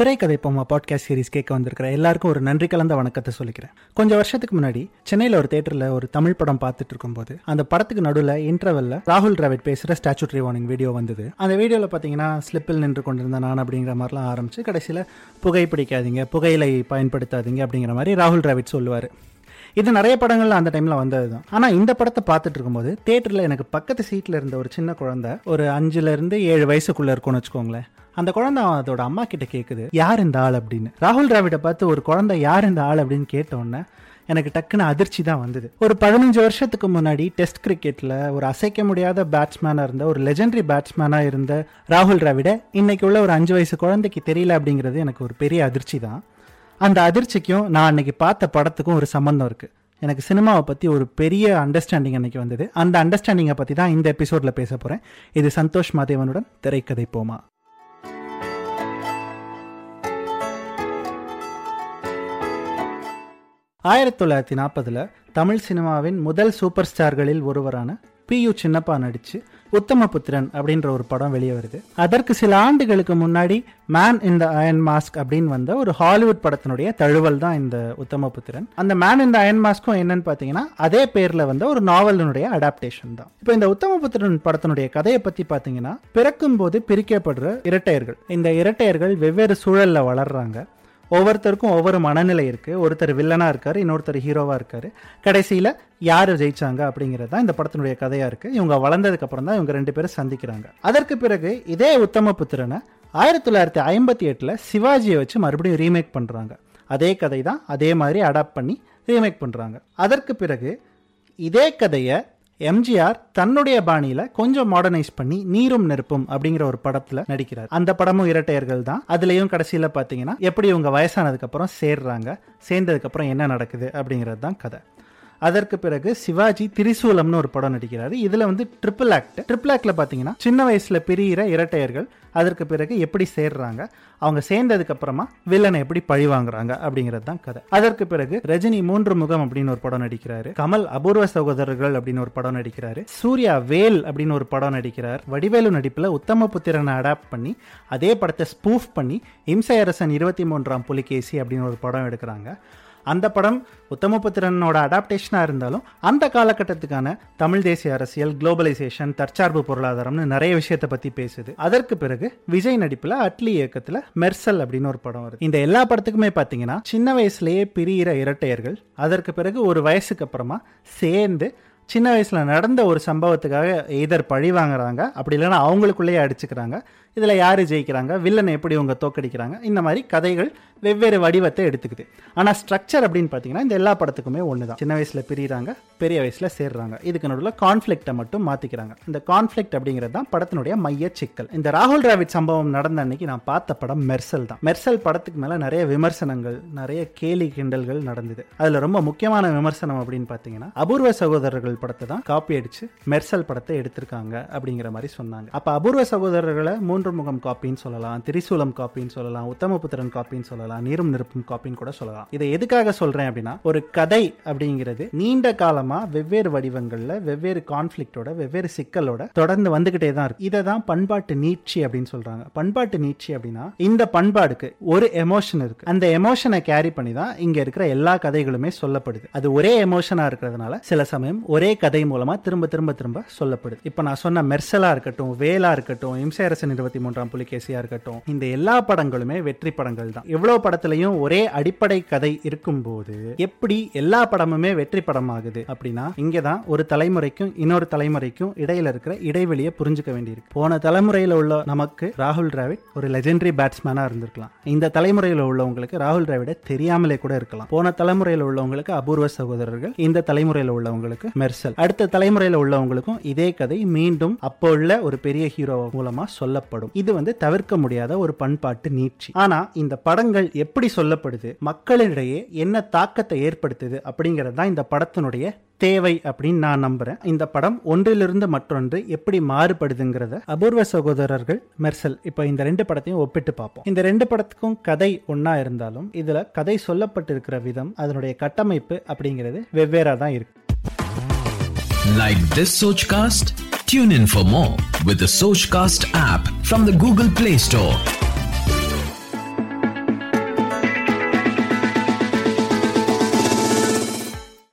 திரைக்கதை பொம்மா podcast series கேட்க வந்திருக்கிற எல்லாருக்கும் ஒரு நன்றி கலந்த வணக்கத்தை சொல்லிக்கிறேன். கொஞ்சம் வருஷத்துக்கு முன்னாடி சென்னையில் ஒரு தேட்டரில் ஒரு தமிழ் படம் பார்த்துட்டு இருக்கும்போது அந்த படத்துக்கு நடுவில் இன்டர்வெல்ல ராகுல் டிராவிட் பேசுகிற ஸ்டாச்சுட்ரி வார்னிங் வீடியோ வந்தது. அந்த வீடியோவில் பார்த்தீங்கன்னா ஸ்லிப்பில் நின்று கொண்டிருந்த நான் அப்படிங்கிற மாதிரிலாம் ஆரம்பிச்சு கடைசியில் புகை பிடிக்காதீங்க புகையிலை பயன்படுத்தாதீங்க அப்படிங்கிற மாதிரி ராகுல் டிராவிட் சொல்லுவார். இது நிறைய படங்கள்ல அந்த டைம்ல வந்தது தான் ஆனா இந்த படத்தை பார்த்துட்டு இருக்கும்போது தேட்டர்ல எனக்கு பக்கத்து சீட்ல இருந்த ஒரு சின்ன குழந்தை ஒரு அஞ்சுல இருந்து ஏழு வயசுக்குள்ள இருக்கும்னு வச்சுக்கோங்களேன். அந்த குழந்தை அதோட அம்மா கிட்ட கேட்குது யார் இந்த ஆள்? அப்படின்னு. ராகுல் டிராவிட பார்த்து ஒரு குழந்தை யார் இந்த ஆள்? அப்படின்னு கேட்டோன்னே எனக்கு டக்குன்னு அதிர்ச்சி தான் வந்தது. ஒரு பதினஞ்சு வருஷத்துக்கு முன்னாடி டெஸ்ட் கிரிக்கெட்டில் ஒரு அசைக்க முடியாத பேட்ஸ்மேனாக இருந்த ஒரு லெஜெண்டரி பேட்ஸ்மேனாக இருந்த ராகுல் டிராவிட இன்னைக்கு உள்ள ஒரு அஞ்சு வயசு குழந்தைக்கு தெரியல அப்படிங்கிறது எனக்கு ஒரு பெரிய அதிர்ச்சி தான். அந்த அதிர்ச்சிக்கும் நான் அன்னைக்கு பார்த்த படத்துக்கும் ஒரு சம்பந்தம் இருக்கு. எனக்கு சினிமாவை பற்றி ஒரு பெரிய அண்டர்ஸ்டாண்டிங் அன்னைக்கு வந்தது. அந்த அண்டர்ஸ்டாண்டிங்கை பற்றி தான் இந்த எபிசோடில் பேச போகிறேன் இது சந்தோஷ் மாதேவனுடன் திரைக்கதை போமா. ஆயிரத்தி தொள்ளாயிரத்தி நாற்பதில் தமிழ் சினிமாவின் முதல் சூப்பர் ஸ்டார்களில் ஒருவரான பி யு சின்னப்பா நடிச்சு உத்தமபுத்திரன் அப்படின்ற ஒரு படம் வெளியே வருது. அதற்கு சில ஆண்டுகளுக்கு முன்னாடி man in the iron mask அப்படின்னு வந்த ஒரு ஹாலிவுட் படத்தினுடைய தழுவல் தான் இந்த உத்தமபுத்திரன் அந்த மேன் இன் த அயன் மாஸ்க்கும் என்னன்னு பார்த்தீங்கன்னா அதே பேர்ல வந்த ஒரு நாவலினுடைய அடாப்டேஷன் தான். இப்போ இந்த உத்தமபுத்திரன் படத்தினுடைய கதையை பத்தி பார்த்தீங்கன்னா பிறக்கும் போது பிரிக்கப்படுற இரட்டையர்கள். இந்த இரட்டையர்கள் வெவ்வேறு சூழல்ல வளர்றாங்க. ஒவ்வொருத்தருக்கும் ஒவ்வொரு மனநிலை இருக்குது ஒருத்தர் வில்லனாக இருக்கார் இன்னொருத்தர் ஹீரோவாக இருக்கார். கடைசியில் யார் ஜெயிச்சாங்க அப்படிங்கிறது தான் இந்த படத்தினுடைய கதையாக இருக்குது இவங்க வளர்ந்ததுக்கப்புறம் தான் இவங்க ரெண்டு பேரும் சந்திக்கிறாங்க. அதற்கு பிறகு இதே உத்தம புத்திரனை ஆயிரத்தி தொள்ளாயிரத்தி ஐம்பத்தி எட்டில் சிவாஜியை வச்சு மறுபடியும் ரீமேக் பண்ணுறாங்க அதே கதை தான் அதே மாதிரி அடாப்ட் பண்ணி ரீமேக் பண்ணுறாங்க அதற்கு பிறகு இதே கதையை எம்ஜிஆர் தன்னுடைய பாணியில கொஞ்சம் மாடர்னைஸ் பண்ணி நீரும் நெருப்பும் அப்படிங்கிற ஒரு படத்துல நடிக்கிறார். அந்த படமும் இரட்டையர்கள் தான். அதுலயும் கடைசியில பாத்தீங்கன்னா எப்படி இவங்க வயசானதுக்கு அப்புறம் சேர்றாங்க சேர்ந்ததுக்கு அப்புறம் என்ன நடக்குது அப்படிங்கிறது தான் கதை. அதற்கு பிறகு சிவாஜி திரிசூலம்னு ஒரு படம் நடிக்கிறாரு. இதுல வந்து ட்ரிபிள் ஆக்ட் ட்ரிபிள் ஆக்ட்ல பாத்தீங்கன்னா சின்ன வயசுல பிரியிற இரட்டையர்கள் அதற்கு பிறகு எப்படி சேர்றாங்க அவங்க சேர்ந்ததுக்கு அப்புறமா வில்லனை எப்படி பழி வாங்குறாங்க அப்படிங்கிறது தான் கதை. அதற்கு பிறகு ரஜினி மூன்று முகம் அப்படின்னு ஒரு படம் நடிக்கிறாரு. கமல் அபூர்வ சகோதரர்கள் அப்படின்னு ஒரு படம் நடிக்கிறாரு. சூர்யா வேல் அப்படின்னு ஒரு படம் நடிக்கிறார். வடிவேலு நடிப்புல உத்தம புத்திரனை அடாப்ட் பண்ணி அதே படத்தை ஸ்பூஃப் பண்ணி இம்சை அரசன் இருபத்தி மூன்றாம் புலிகேசி அப்படின்னு ஒரு படம் எடுக்கிறாங்க. அந்த படம் உத்தமபுத்திரனோட அடாப்டேஷனாக இருந்தாலும் அந்த காலகட்டத்துக்கான தமிழ் தேசிய அரசியல் குளோபலைசேஷன் தற்சார்பு பொருளாதாரம்னு நிறைய விஷயத்தை பற்றி பேசுது. அதற்கு பிறகு விஜய் நடிப்பில் அட்லி இயக்கத்தில் மெர்சல் அப்படின்னு ஒரு படம் வருது. இந்த எல்லா படத்துக்குமே பார்த்தீங்கன்னா சின்ன வயசுலேயே பிரியிற இரட்டையர்கள் அதற்கு பிறகு ஒரு வயசுக்கு அப்புறமா சேர்ந்து சின்ன வயசில் நடந்த ஒரு சம்பவத்துக்காக எதர் பழி வாங்குறாங்க அப்படி இல்லைன்னா அவங்களுக்குள்ளேயே அடிச்சுக்கிறாங்க இதில் யார் ஜெயிக்கிறாங்க? வில்லனை எப்படி இவங்க தோக்கடிக்கிறாங்க இந்த மாதிரி கதைகள் வெவ்வேறு வடிவத்தை எடுத்துக்குது. ஆனால் ஸ்ட்ரக்சர் அப்படின்னு பார்த்தீங்கன்னா இந்த எல்லா படத்துக்குமே ஒன்று தான் சின்ன வயசில் பிரிகிறாங்க பெரிய வயசில் சேர்றாங்க. இதுக்கு நடுவில் கான்ஃப்ளிக்ட்டை மட்டும் மாற்றிக்கிறாங்க இந்த கான்ஃப்ளிக்ட் அப்படிங்கிறது தான் படத்தினுடைய மைய சிக்கல். இந்த ராகுல் டிராவிட் சம்பவம் நடந்த அன்னைக்கு நான் பார்த்த படம் மெர்சல் தான். மெர்சல் படத்துக்கு மேலே நிறைய விமர்சனங்கள் நிறைய கேலி கிண்டல்கள் நடந்தது. அதில் ரொம்ப முக்கியமான விமர்சனம் அப்படின்னு பார்த்தீங்கன்னா அபூர்வ சகோதரர்கள் படத்தை தான் காப்பி அடித்து மெர்சல் படத்தை எடுத்திருக்காங்க அப்படிங்கிற மாதிரி சொன்னாங்க. அப்போ அபூர்வ சகோதரர்களை மூன்று முகம் காப்பின்னு சொல்லலாம் திரிசூலம் காப்பின்னு சொல்லலாம் உத்தமபுத்திரன் காப்பின்னு சொல்லலாம் நீரும் நெருப்பும் காப்பின்னு கூட சொல்லலாம். இதை எதுக்காக சொல்றேன் அப்படின்னா ஒரு கதை அப்படிங்கிறது நீண்ட காலமா வெவ்வேறு வடிவங்கள்ல வெவ்வேறு கான்ஃபிளிக்டோட வெவ்வேறு சிக்கலோட தொடர்ந்து வந்துகிட்டே தான் இருக்கு. இதை தான் பண்பாட்டு நீட்சி அப்படின்னு சொல்றாங்க. பண்பாட்டு நீட்சி அப்படின்னா இந்த பண்பாடுக்கு ஒரு எமோஷன் இருக்கு. அந்த எமோஷனை கேரி பண்ணி தான் இங்க இருக்கிற எல்லா கதைகளுமே சொல்லப்படுது. அது ஒரே எமோஷனா இருக்கிறதுனால சில சமயம் ஒரே கதை மூலமா திரும்ப திரும்ப திரும்ப சொல்லப்படுது. இப்ப நான் சொன்ன மெர்சலா இருக்கட்டும் வேலா இருக்கட்டும் இம்சையரசன் இருபத்தி மூன்றாம் புலிகேசியா இருக்கட்டும் இந்த எல்லா படங்களுமே வெற்றி படங்கள் தான். எவ்வளவு படத்திலையும் ஒரே அடிப்படை கதை இருக்கும்போது எப்படி எல்லா படமுமே வெற்றி படம் ஆகுது அப்படின்னா இங்கதான் ஒரு தலைமுறைக்கும் இன்னொரு தலைமுறைக்கும் இடையில இருக்கிற இடைவெளியை புரிஞ்சுக்க வேண்டியிருக்கு. போன தலைமுறையில உள்ள நமக்கு ராகுல் டிராவிட் ஒரு லெஜெண்டரி பேட்ஸ்மேனா இருந்திருக்கலாம். இந்த தலைமுறையில உள்ளவங்களுக்கு ராகுல் டிராவிட தெரியாமலே கூட இருக்கலாம். போன தலைமுறையில உள்ளவங்களுக்கு அபூர்வ சகோதரர்கள் இந்த தலைமுறையில உள்ளவங்களுக்கு மெர்சல். அடுத்த தலைமுறையில உள்ளவங்களுக்கும் இதே கதை மீண்டும் அப்போ உள்ள ஒரு பெரிய ஹீரோ மூலமா சொல்லப்படும். இது வந்து தவிர்க்க முடியாத ஒரு பண்பாட்டு நீட்சி. ஆனா இந்த படங்கள் எப்படி சொல்லப்படுது மக்களிடையே என்ன தாக்கத்தை ஏற்படுத்துது அப்படிங்கிறது தான் இந்த படத்தினுடைய தேவை அப்படின்னு நான் நம்புறேன். இந்த படம் ஒன்றிலிருந்து மற்றொன்று எப்படி மாறுபடுதுங்கிறத அபூர்வ சகோதரர்கள் மெர்சல் இப்போ இந்த ரெண்டு படத்தையும் ஒப்பிட்டு பார்ப்போம். இந்த ரெண்டு படத்துக்கும் கதை ஒன்னா இருந்தாலும் இதுல கதை சொல்லப்பட்டிருக்கிற விதம் அதனுடைய கட்டமைப்பு அப்படிங்கிறது வெவ்வேறா தான் இருக்கு. Like this Sochcast? Tune in for more with the Sochcast app from the Google Play Store.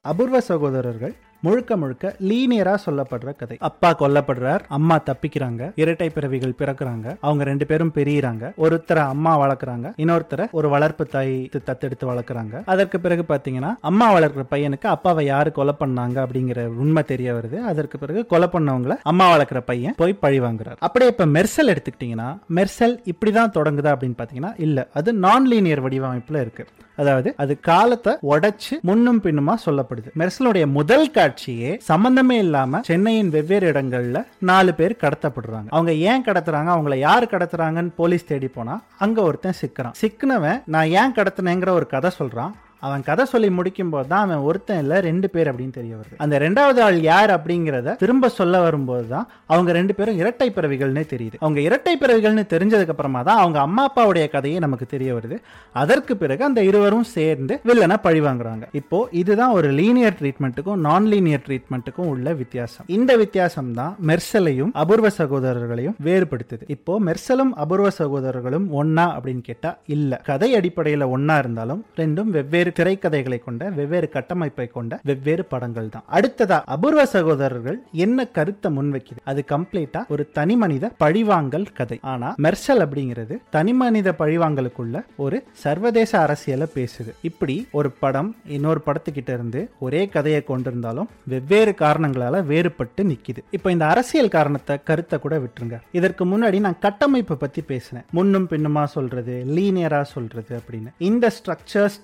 அபூர்வ சகோதரர்கள் முழுக்க முழுக்க லீனியரா சொல்லப்படுற கதை. அப்பா கொல்லப்படுறார் அம்மா தப்பிக்கிறாங்க இரட்டை பிறவிகள் பிறக்கிறாங்க அவங்க ரெண்டு பேரும் பெரியறாங்க ஒருத்தரை அம்மா வளர்க்குறாங்க இன்னொருத்தரை ஒரு வளர்ப்பு தாய் தத்தெடுத்து வளர்க்குறாங்க. அதற்கு பிறகு பாத்தீங்கன்னா அம்மா வளர்க்குற பையனுக்கு அப்பாவை யாரு கொலை பண்ணாங்க அப்படிங்கிற உண்மை தெரிய வருது. அதற்கு பிறகு கொலை பண்ணவங்கள அம்மா வளர்க்குற பையன் போய் பழி வாங்குறாரு. அப்படியே இப்ப மெர்சல் எடுத்துக்கிட்டீங்கன்னா மெர்சல் இப்படிதான் தொடங்குதா அப்படின்னு பாத்தீங்கன்னா இல்ல. அது நான் லீனியர் வடிவமைப்புல இருக்கு. அதாவது அது காலத்தை உடைச்சு முன்னும் பின்னுமா சொல்லப்படுது. மெர்சலுடைய முதல் காட்சியே சம்பந்தமே இல்லாம சென்னையின் வெவ்வேறு இடங்கள்ல நாலு பேர் கடத்தப்படுறாங்க. அவங்க ஏன் கடத்துறாங்க? அவங்கள யார் கடத்துறாங்கன்னு போலீஸ் தேடி போனா அங்க ஒருத்தன் சிக்கிறான். சிக்கினவன் நான் ஏன் கடத்தினேங்கிற ஒரு கதை சொல்றான். அவன் கதை சொல்லி முடிக்கும் போது தான் அவன் ஒருத்தன் இல்லை ரெண்டு பேர் அப்படின்னு தெரிய வருது. அந்த ரெண்டாவது ஆள் யார் அப்படிங்கிறத திரும்ப சொல்ல வரும்போது தான் அவங்க ரெண்டு பேரும் இரட்டை பிறவிகள்னே தெரியுது. அவங்க இரட்டை பிறவிகள்னு தெரிஞ்சதுக்கு அப்புறமா தான் அவங்க அம்மா அப்பாவுடைய கதையே நமக்கு தெரிய வருது. அதற்கு பிறகு அந்த இருவரும் சேர்ந்து வில்லனை பழி வாங்குறாங்க. இப்போ இதுதான் ஒரு லீனியர் ட்ரீட்மெண்ட்டுக்கும் நான் லீனியர் ட்ரீட்மெண்ட்டுக்கும் உள்ள வித்தியாசம். இந்த வித்தியாசம் தான் மெர்சலையும் அபூர்வ சகோதரர்களையும் வேறுபடுத்துது. இப்போ மெர்சலும் அபூர்வ சகோதரர்களும் ஒன்னா அப்படின்னு கேட்டா இல்ல. கதை அடிப்படையில ஒன்னா இருந்தாலும் ரெண்டும் வெவ்வேறு திரைக்கதைகளை கொண்ட வெவ்வேறு கட்டமைப்பை கொண்ட வெவ்வேறு படங்கள் தான் அடுத்ததா அபூர்வ சகோதரர்கள் என்ன கருத்தை முன்வைக்குது? அது கம்ப்ளீட்டா ஒரு தனி மனித பழிவாங்கல் கதை. ஆனா மெர்சல் அப்படிங்கிறது தனி மனித பழிவாங்கலுக்குள்ள ஒரு சர்வதேச அரசியலை பேசுது. இப்படி ஒரு படம் இன்னொரு படத்துக்கிட்ட இருந்து ஒரே கதையை கொண்டிருந்தாலும் வெவ்வேறு காரணங்களால வேறுபட்டு நிக்குது. இப்போ இந்த அரசியல் காரணத்தை கருத்தை கூட விட்டுருங்க. இதற்கு முன்னாடி நான் கட்டமைப்பு பத்தி பேசினேன். முன்னும் பின்னுமா சொல்றது லீனியரா சொல்றது அப்படின்னு. இந்த ஸ்ட்ரக்சர்ஸ்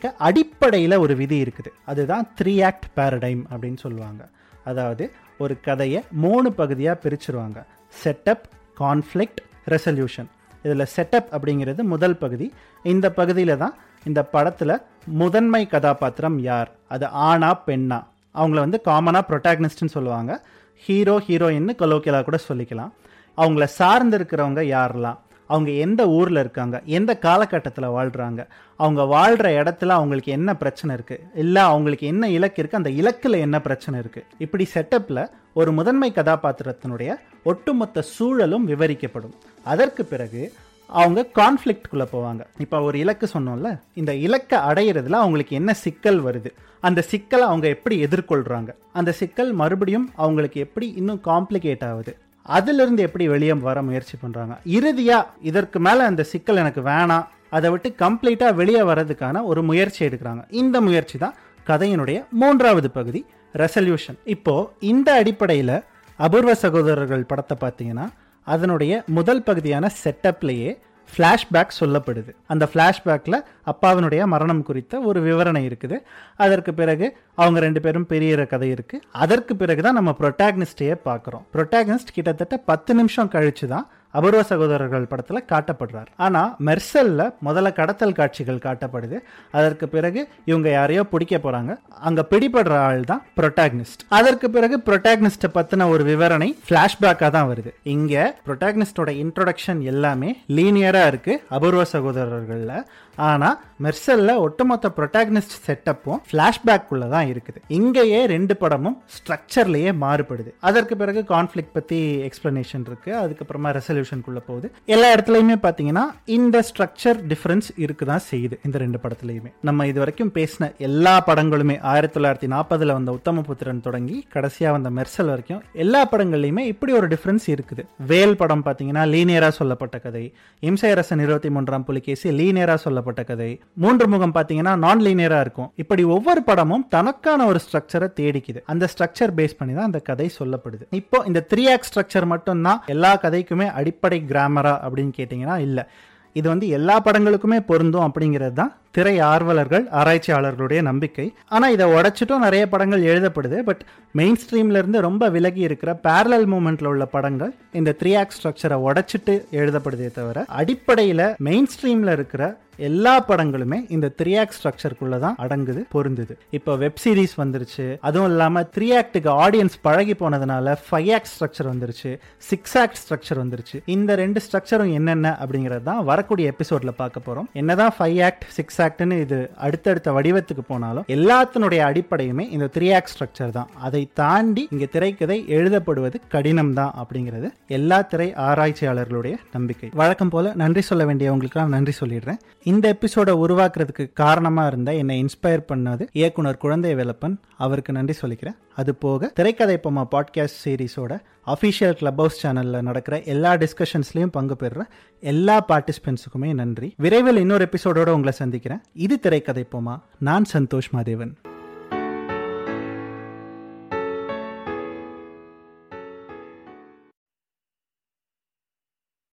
இருக்க. அடிப்படையில் ஒரு விதி இருக்குது. அதுதான் த்ரீ ஆக்ட் பேரடைம் அப்படின்னு சொல்லுவாங்க. அதாவது ஒரு கதையை மூணு பகுதியாக பிரிச்சிருவாங்க. செட்டப் கான்ஃப்ளிக்ட் ரெசல்யூஷன் இதில் செட்டப் அப்படிங்கிறது முதல் பகுதி. இந்த பகுதியில் தான் இந்த படத்தில் முதன்மை கதாபாத்திரம் யார்? அது ஆணா பெண்ணா? அவங்கள வந்து காமனாக ப்ரொட்டாக்னிஸ்ட்னு சொல்லுவாங்க. ஹீரோ ஹீரோயின்னு கொலோக்கியலாக கூட சொல்லிக்கலாம். அவங்கள சார்ந்து இருக்கிறவங்க யாரெல்லாம்? அவங்க எந்த ஊரில் இருக்காங்க எந்த காலகட்டத்தில் வாழ்கிறாங்க அவங்க வாழ்கிற இடத்துல அவங்களுக்கு என்ன பிரச்சனை இருக்குது இல்லை அவங்களுக்கு என்ன இலக்கு இருக்குது அந்த இலக்கில் என்ன பிரச்சனை இருக்குது இப்படி செட்டப்பில் ஒரு முதன்மை கதாபாத்திரத்தினுடைய ஒட்டுமொத்த சூழலும் விவரிக்கப்படும். அதற்கு பிறகு அவங்க கான்ஃப்ளிக்ட்குள்ளே போவாங்க. இப்போ ஒரு இலக்கு சொன்னோம்ல இந்த இலக்கை அடையிறதுல அவங்களுக்கு என்ன சிக்கல் வருது அந்த சிக்கலை அவங்க எப்படி எதிர்கொள்கிறாங்க அந்த சிக்கல் மறுபடியும் அவங்களுக்கு எப்படி இன்னும் காம்ப்ளிகேட் ஆகுது அதிலிருந்து எப்படி வெளியே வர முயற்சி பண்ணுறாங்க இறுதியாக இதற்கு மேலே அந்த சிக்கல் எனக்கு வேணாம். அதை விட்டு கம்ப்ளீட்டாக வெளியே வர்றதுக்கான ஒரு முயற்சி எடுக்கிறாங்க. இந்த முயற்சி தான் கதையினுடைய மூன்றாவது பகுதி ரெசல்யூஷன் இப்போ இந்த அடிப்படையில் அபூர்வ சகோதரர்கள் படத்தை பார்த்தீங்கன்னா அதனுடைய முதல் பகுதியான செட்டப்லேயே ஃப்ளாஷ்பேக் சொல்லப்படுது. அந்த ஃப்ளாஷ்பேக்கில் அப்பாவினுடைய மரணம் குறித்த ஒரு விவரணை இருக்குது. அதற்கு பிறகு அவங்க ரெண்டு பேரும் பெரியற கதை இருக்குது அதற்கு பிறகு தான் நம்ம ப்ரொட்டாகனிஸ்டையே பார்க்குறோம். ப்ரொட்டாகனிஸ்ட் கிட்டத்தட்ட பத்து நிமிஷம் கழிச்சு தான் அபூர்வ சகோதரர்கள் படத்தில் காட்டப்படுறார். ஆனால் மெர்சலில் முதல்ல கடத்தல் காட்சிகள் காட்டப்படுது. அதற்கு பிறகு இவங்க யாரையோ பிடிக்க போகிறாங்க அங்கே பிடிபடுற ஆள் தான் ப்ரொட்டாக்னிஸ்ட் அதற்கு பிறகு ப்ரொட்டாக்னிஸ்ட்டை பற்றின ஒரு விவரணை ஃப்ளாஷ்பேக்காக தான் வருது. இங்கே ப்ரொட்டாக்னிஸ்டோட இன்ட்ரொடக்ஷன் எல்லாமே லீனியராக இருக்குது அபூர்வ சகோதரர்களில். ஆனால் மெர்சலில் ஒட்டுமொத்த ப்ரொட்டாகனிஸ்ட் செட்டப்பும் ஃப்ளாஷ்பேக்குள்ளே தான் இருக்குது. இங்கேயே ரெண்டு படமும் ஸ்ட்ரக்சர்லேயே மாறுபடுது. அதற்கு பிறகு கான்ஃப்ளிக் பற்றி எக்ஸ்ப்ளனேஷன் இருக்குது அதுக்கப்புறமா ரெசல்யூஷனுக்குள்ள போகுது. எல்லா இடத்துலையுமே பார்த்தீங்கன்னா இந்த ஸ்ட்ரக்சர் டிஃபரன்ஸ் இருக்குதான் செய்யுது இந்த ரெண்டு படத்துலையுமே. நம்ம இது வரைக்கும் பேசின எல்லா படங்களுமே ஆயிரத்தி தொள்ளாயிரத்தி நாற்பதுல வந்த உத்தமபுத்திரன் தொடங்கி கடைசியாக வந்த மெர்சல் வரைக்கும் எல்லா படங்கள்லையுமே இப்படி ஒரு டிஃபரன்ஸ் இருக்குது. வேல் படம் பார்த்தீங்கன்னா லீனியராக சொல்லப்பட்ட கதை. இம்சையரசன் இருபத்தி மூன்றாம் புலிகேசி லீனியராக சொல்லப்பட்ட கதை. மூன்று முகம் பார்த்தீங்கன்னா நான் லீனியராக இருக்கும். இப்படி ஒவ்வொரு படமும் தனக்கான ஒரு ஸ்ட்ரக்சரை தேடிக்குது. அந்த ஸ்ட்ரக்சர் பேஸ் பண்ணி தான் அந்த கதை சொல்லப்படுது. இப்போ இந்த த்ரீ ஆக் ஸ்ட்ரக்சர் மட்டும்தான் எல்லா கதைக்குமே அடி அடிப்படை கிராமரா அப்படின்னு கேட்டிங்கன்னா இல்லை. இது வந்து எல்லா படங்களுக்குமே பொருந்தும் அப்படிங்கிறது தான் திரை ஆர்வலர்கள் ஆராய்ச்சியாளர்களுடைய நம்பிக்கை. ஆனால் இதை உடைச்சிட்டும் நிறைய படங்கள் எழுதப்படுது. பட் மெயின் ஸ்ட்ரீம்லேருந்து ரொம்ப விலகி இருக்கிற பேரலல் மூமெண்ட்டில் உள்ள படங்கள் இந்த த்ரீ ஆக் ஸ்ட்ரக்சரை உடைச்சிட்டு எழுதப்படுதே தவிர அடிப்படையில் மெயின் ஸ்ட்ரீமில் இருக்கிற எல்லா படங்களுமே இந்த த்ரீ ஆக்ட் ஸ்ட்ரக்சருக்குள்ள தான் அடங்குது பொருந்துது. இப்போ வெப் சீரிஸ் வந்துருச்சு. அதுவும் இல்லாமல் த்ரீ ஆக்டுக்கு ஆடியன்ஸ் பழகி போனதுனால ஃபைவ் ஆக்ட் ஸ்ட்ரக்சர் வந்துருச்சு சிக்ஸ் ஆக்ட் ஸ்ட்ரக்சர் வந்துருச்சு. இந்த ரெண்டு ஸ்ட்ரக்சரும் என்னென்ன அப்படிங்கிறது தான் வரக்கூடிய எபிசோட்ல பார்க்க போறோம். என்னதான் ஃபைவ் ஆக்ட் சிக்ஸ் ஆக்ட்னு இது அடுத்தடுத்த வடிவத்துக்கு போனாலும் எல்லாத்தினுடைய அடிப்படையுமே இந்த த்ரீ ஆக்ட் ஸ்ட்ரக்சர் தான். அதை தாண்டி இங்க திரைக்கதை எழுதப்படுவது கடினம் தான் அப்படிங்கிறது எல்லா திரை ஆராய்ச்சியாளர்களுடைய நம்பிக்கை. வழக்கம் போல நன்றி சொல்ல வேண்டியவங்களுக்கெல்லாம் நன்றி சொல்லிடுறேன். இந்த எபிசோட உருவாக்குறதுக்கு காரணமா இருந்த என்னை இன்ஸ்பயர் பண்ணது இயக்குனர் குழந்தை வேலப்பன் அவருக்கு நன்றி சொல்லிக்கிறேன். அது போக திரைக்கதை பொம்மா பாட்காஸ்ட் சீரிஸோட அஃபிஷியல் கிளப் ஹவுஸ் சேனலில் நடக்கிற எல்லா டிஸ்கஷன்ஸ்லையும் பங்கு பெறுற எல்லா பார்ட்டிசிபென்ட்ஸுக்குமே நன்றி. விரைவில் இன்னொரு எபிசோடோட உங்களை சந்திக்கிறேன். இது திரைக்கதை போமா? நான் சந்தோஷ் மாதேவன்.